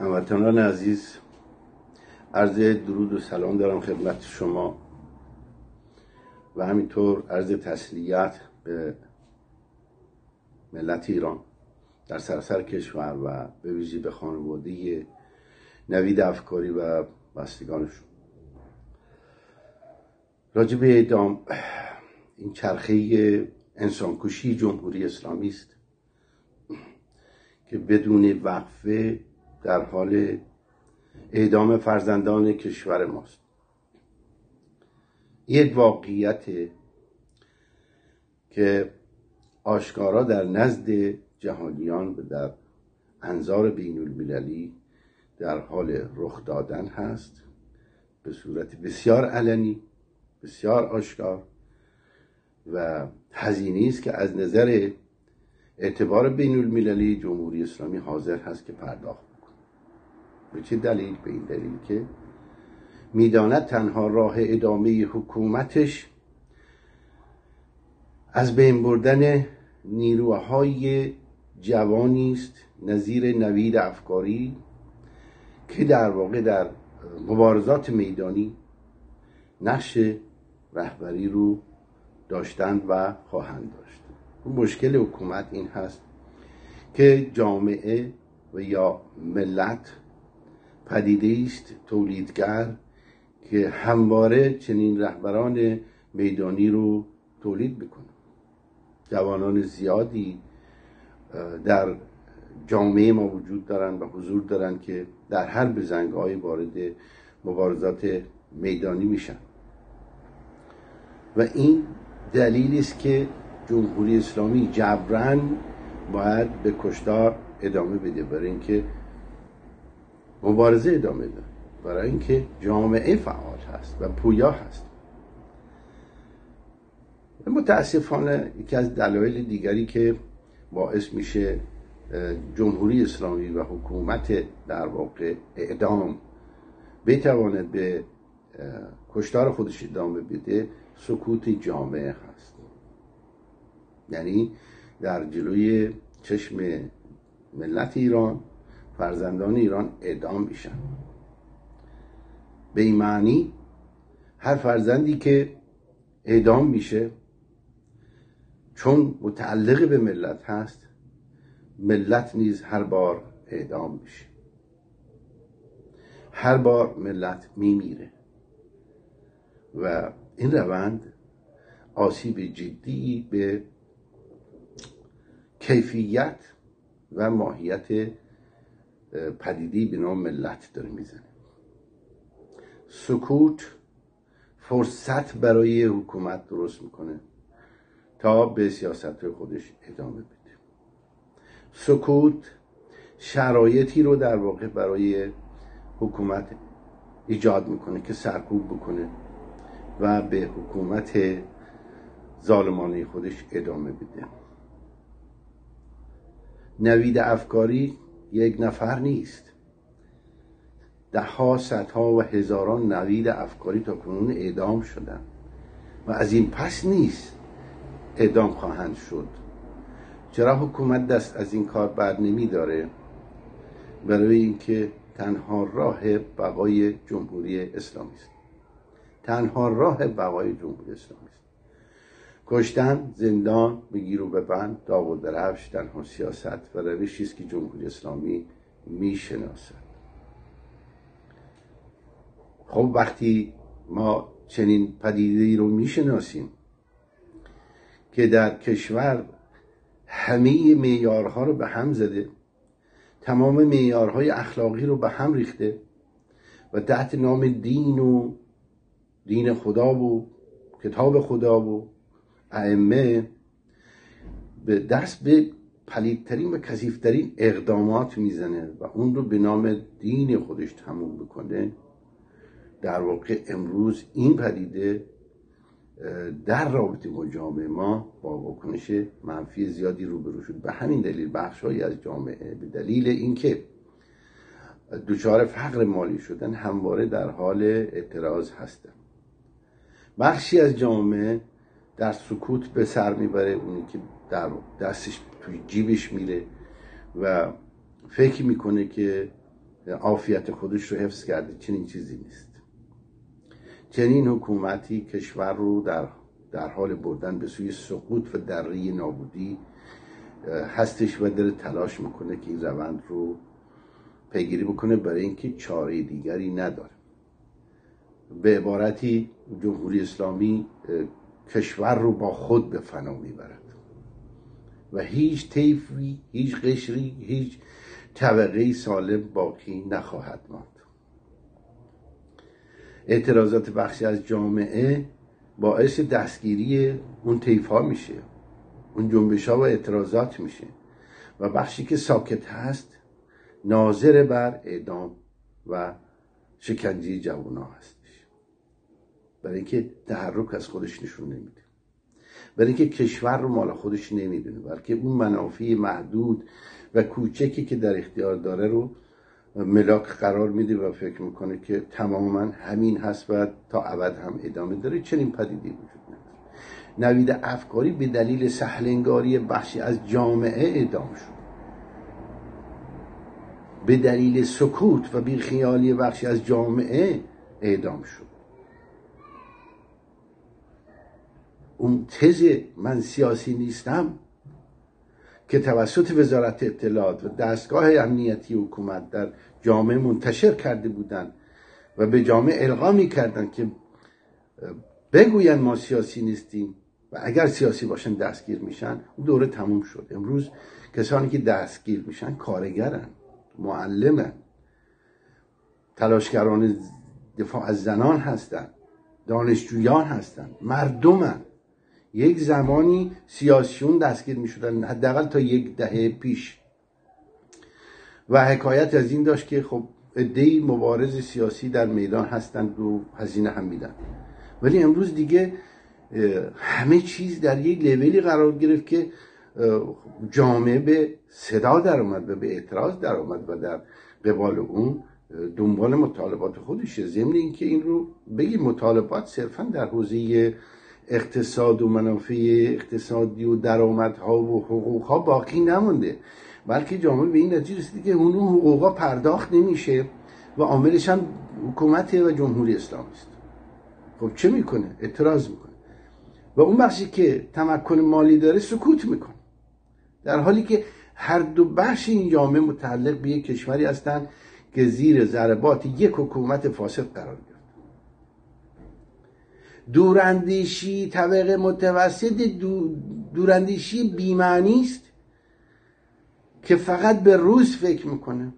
هموطنان عزیز عرض درود و سلام دارم خدمت شما و همینطور عرض تسلیت به ملت ایران در سراسر کشور و به ویژه به خانواده نوید افکاری و بستگانشون. راجب اعدام این چرخه انسانکشی جمهوری اسلامی است که بدون وقفه در حال اعدام فرزندان کشور ماست. یک واقعیت که آشکارا در نزد جهانیان و در انظار بین المللی در حال رخ دادن هست به صورت بسیار علنی بسیار آشکار و هزینه است که از نظر اعتبار بین المللی جمهوری اسلامی حاضر هست که پرداخت. به چه دلیل؟ به این دلیل که می‌داند تنها راه ادامه حکومتش از بین بردن نیروهای جوانی است نظیر نوید افکاری که در واقع در مبارزات میدانی نقش رهبری رو داشتند و خواهند داشت مشکل حکومت این هست که جامعه و یا ملت پدیده است تولیدگر که همواره چنین رهبران میدانی رو تولید بکنه جوانان زیادی در جامعه ما وجود دارن و حضور دارن که در هر بزنگ های وارد مبارزات میدانی میشن. و این دلیلی است که جمهوری اسلامی جبران باید به کشتار ادامه بده برای اینکه مبارزه ادامه ده برای اینکه جامعه فعال هست و پویا هست. متاسفانه یکی از دلایل دیگری که باعث میشه جمهوری اسلامی و حکومت در واقع اعدام بتواند به کشتار خودش ادامه بده سکوت جامعه هست. یعنی در جلوی چشم ملت ایران فرزندان ایران اعدام میشن. به این معنی هر فرزندی که اعدام میشه چون متعلق به ملت هست ملت نیز هر بار اعدام میشه. هر بار ملت میمیره. و این روند آسیب جدی به کیفیت و ماهیت پدیدی به نام ملت داره می‌زنه. سکوت فرصت برای حکومت درست می‌کنه تا به سیاست خودش ادامه بده. سکوت شرایطی رو در واقع برای حکومت ایجاد می‌کنه که سرکوب بکنه و به حکومت ظالمانه خودش ادامه بده. نوید افکاری یک نفر نیست. ده ها صدها و هزاران نوید افکاری تا کنون اعدام شدن و از این پس نیست اعدام خواهند شد. چرا حکومت دست از این کار بر نمی داره برای اینکه تنها راه بقای جمهوری اسلامی است. تنها راه بقای جمهوری اسلامی. کشتن زندان بگیر و ببند داغ و درفش تنها سیاست و روشی است که جمهوری اسلامی می‌شناسد. خب وقتی ما چنین پدیده ای رو می‌شناسیم که در کشور همه معیارها رو به هم زده تمام معیارهای اخلاقی رو به هم ریخته و تحت نام دین و دین خدا و کتاب خدا و ائمه به دست به پلیدترین و کثیفترین اقدامات می‌زنه و اون رو به نام دین خودش تموم بکنه. در واقع امروز این پدیده در رابطه با جامعه ما با واکنش منفی زیادی روبرو شد. به همین دلیل بخشهایی از جامعه به دلیل اینکه دچار فقر مالی شدن همواره در حال اعتراض هستن. بخشی از جامعه در سکوت به سر می‌بره اونی که در دستش توی جیبش میره و فکر می‌کنه که عافیت خودش رو حفظ کرده. چنین چیزی نیست. چنین حکومتی کشور رو در, در حال بردن به سوی سقوط و دره نابودی هستش و داره تلاش می‌کنه که این روند رو پیگیری بکنه برای اینکه چاره دیگری نداره. به عبارتی جمهوری اسلامی کشور رو با خود به فنا می‌برد. و هیچ طیفی هیچ قشری هیچ طبقه سالم باقی نخواهد ماند. اعتراضات بخشی از جامعه باعث دستگیری اون طیف ها میشه. اون جنبش ها و اعتراضات میشه. و بخشی که ساکت هست ناظر بر اعدام و شکنجه جوان ها هستش برای اینکه تحرک از خودش نشون نمیده. برای اینکه کشور رو مال خودش نمی‌دونه بلکه اون منافع محدود و کوچکی که در اختیار داره رو ملاک قرار میده و فکر می‌کنه که تماما همین هست و تا ابد هم ادامه داره. چنین پدیدی وجود نداره. نوید افکاری به دلیل سهلنگاری بخشی از جامعه اعدام شد. به دلیل سکوت و بیخیالی بخشی از جامعه اعدام شد. اون تز من سیاسی نیستم که توسط وزارت اطلاعات و دستگاه امنیتی حکومت در جامعه منتشر کرده بودند و به جامعه القا می‌کردن که بگوین ما سیاسی نیستیم و اگر سیاسی باشن دستگیر میشن دوره تموم شد. امروز کسانی که دستگیر میشن کارگرن معلمن. تلاشگران دفاع از زنان هستند دانشجویان هستند مردمن. یک زمانی سیاسیون دستگیر می شدن حداقل تا یک دهه پیش. و حکایت از این داشت که خب عدهای مبارز سیاسی در میدان هستند و هزینه هم میدن. ولی امروز دیگه همه چیز در یک لولی قرار گرفت که جامعه به صدا در اومد و به اعتراض در اومد و در قبال اون دنبال مطالبات خودشه ضمن اینکه این رو بگی مطالبات صرفا در حوزه اقتصاد و منافع اقتصادی و درآمدها و حقوقها باقی نمونده. بلکه جامعه به این نتیجه رسیده که اون حقوقا پرداخت نمیشه و عاملش هم حکومت و جمهوری اسلامی است. خب چه می‌کنه؟ اعتراض می‌کنه. و اون بخشی که تمکن مالی داره سکوت می‌کنه. در حالی که هر دو بخش این جامعه متعلق به یک کشوری هستند که زیر ضربات یک حکومت فاسد قرار دوراندیشی طبقه متوسط دوراندیشی بیمعنی است که فقط به روز فکر می‌کنه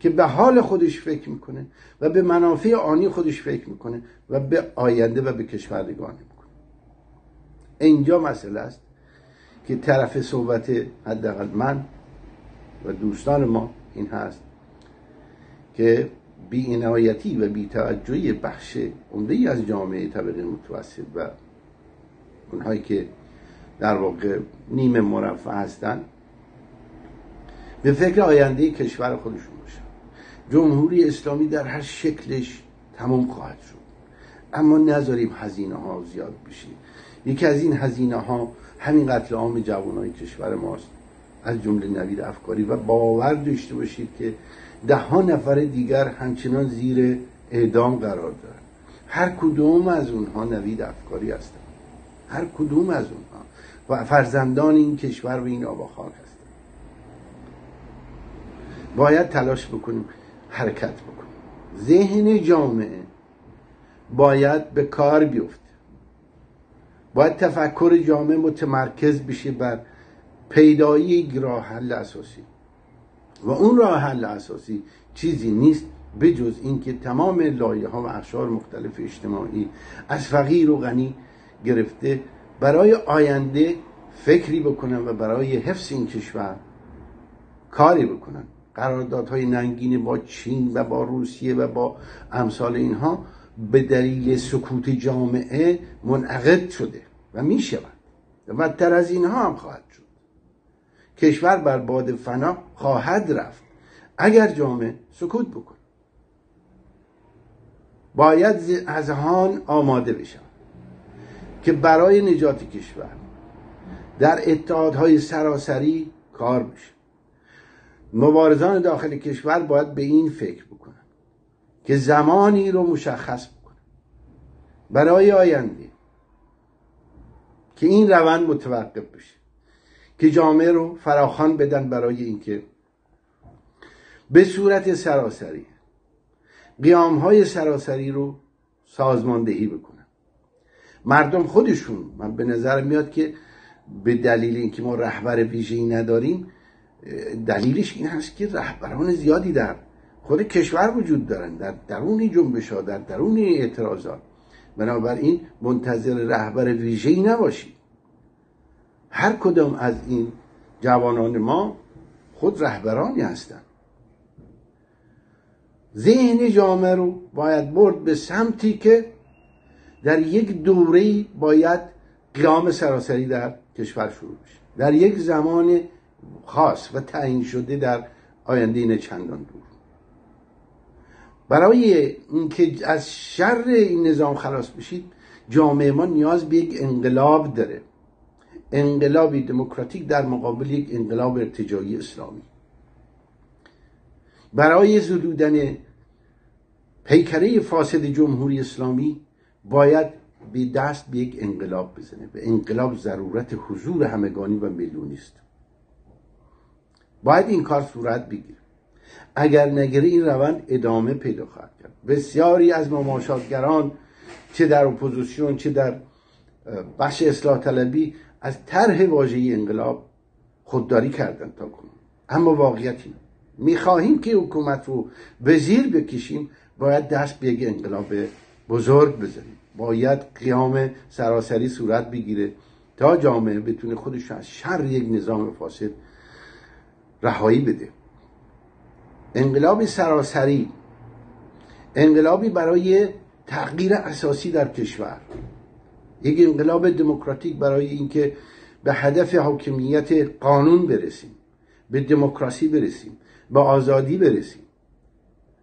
که به حال خودش فکر می‌کنه و به منافع آنی خودش فکر می‌کنه و به آینده و به کشور نگاه نمی‌کنه اینجا مسئله است که طرف صحبت حداقل من و دوستان ما این هست که بی عنایتی و بی توجهی بخش عمده ای از جامعه طبقه متوسط و اونهایی که در واقع نیمه مرفع هستن به فکر آینده کشور خودشون باشن. جمهوری اسلامی در هر شکلش تمام خواهد شد. اما نذاریم هزینه ها زیاد بشه. یکی از این هزینه ها همین قتل عام جوانای کشور ماست. از جمله نوید افکاری و باور داشته باشید که ده ها نفر دیگر همچنان زیر اعدام قرار دارن هر کدوم از اونها نوید افکاری هستن هر کدوم از اونها. و فرزندان این کشور و این آباخان هستن باید تلاش بکنیم حرکت بکنیم. ذهن جامعه باید به کار بیفته. باید تفکر جامعه متمرکز بشه بر پیدایی یک راه حل اساسی. و اون راه حل اساسی چیزی نیست بجز اینکه تمام لایه ها و اخشار مختلف اجتماعی از فقیر و غنی گرفته برای آینده فکری بکنن و برای حفظ این کشور کاری بکنن. قراردادهای ننگین با چین و با روسیه و با امثال اینها به دلیل سکوت جامعه منعقد شده و می شود و تر از اینها هم خواهد شد. کشور بر باد فنا خواهد رفت. اگر جامعه سکوت بکن. باید از هان آماده بشن که برای نجات کشور در اتحادهای سراسری کار بشه مبارزان داخل کشور باید به این فکر بکنن که زمانی رو مشخص بکنن. برای آینده که این روند متوقف بشه. که جامعه رو فراخان بدن برای اینکه به صورت سراسری قیام های سراسری رو سازماندهی بکنن. مردم خودشون من به نظر میاد که به دلیل اینکه ما رهبر ویژه‌ای نداریم دلیلش این هست که رهبران زیادی در خود کشور وجود دارن در درون جنبش ها در درون اعتراضات. بنابراین منتظر رهبر ویژه‌ای نباشید. هر کدام از این جوانان ما خود رهبرانی هستند. ذهن جامعه رو باید برد به سمتی که در یک دوره باید قیام سراسری در کشور شروع بشه. در یک زمان خاص و تعیین شده در آینده چندان دور. برای اینکه از شر این نظام خلاص بشید جامعه ما نیاز به یک انقلاب داره. انقلابی دموکراتیک در مقابل یک انقلاب ارتجاعی اسلامی. برای زدودن پیکره فاسد جمهوری اسلامی باید به دست به یک انقلاب بزنه. به انقلاب ضرورت حضور همگانی و میلیونی است باید این کار صورت بگیره. اگر نگره این روند ادامه پیدا خواهد کرد. بسیاری از مماشاتگران چه در اپوزیسیون چه در بخش اصلاح طلبی از طرح واژه انقلاب خودداری کردن تا کنون. اما واقعیتی می‌خواهیم که حکومت رو به زیر بکشیم باید دست به یک انقلاب بزرگ بزنیم. باید قیام سراسری صورت بگیره تا جامعه بتونه خودش از شر یک نظام فاسد رهایی بده. انقلاب سراسری انقلابی برای تغییر اساسی در کشور. یک انقلاب دموکراتیک برای اینکه به هدف حاکمیت قانون برسیم به دموکراسی برسیم به آزادی برسیم.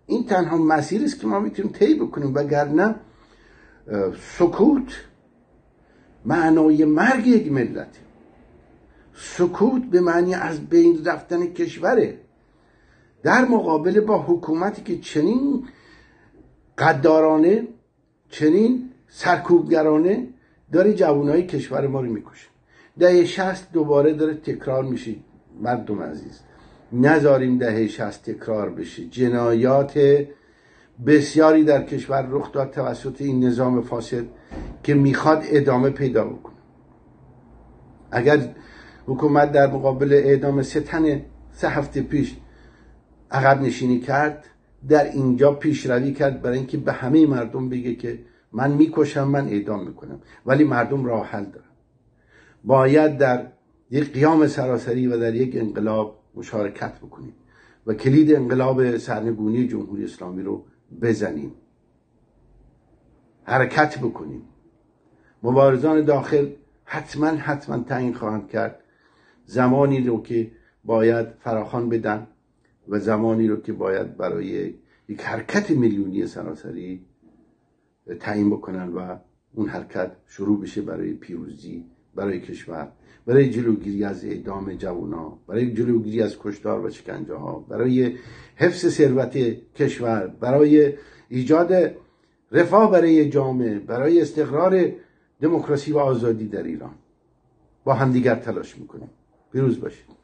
این تنها مسیر است که ما می‌تونیم طی بکنیم. وگرنه سکوت معنای مرگ یک ملت سکوت به معنی از بین رفتن کشوره. در مقابل با حکومتی که چنین قدارانه چنین سرکوبگرانه داره جوانای کشور ما رو می‌کشه. دهه شست دوباره داره تکرار میشه. مردم عزیز نذاریم دهه شست تکرار بشه. جنایات بسیاری در کشور رخ داد توسط این نظام فاسد که می‌خواد ادامه پیدا بکنه. اگر حکومت در مقابل اعدام سه تن سه هفته پیش عقب نشینی کرد در اینجا پیشروی کرد برای اینکه به همه مردم بگه که من می‌کشم من اعدام می‌کنم. ولی مردم راه حل دارن. باید در یک قیام سراسری و در یک انقلاب مشارکت بکنیم و کلید انقلاب سرنگونی جمهوری اسلامی رو بزنیم. حرکت بکنیم. مبارزان داخل حتما حتما تعیین خواهند کرد. زمانی رو که باید فراخان بدن و زمانی رو که باید برای یک حرکت میلیونی سراسری تعیین بکنن و اون حرکت شروع بشه برای پیروزی برای کشور برای جلوگیری از اعدام جوونا برای جلوگیری از کشتار و شکنجه ها برای حفظ ثروت کشور برای ایجاد رفاه برای جامعه برای استقرار دموکراسی و آزادی در ایران. با همدیگر تلاش می‌کنیم. پیروز باشید.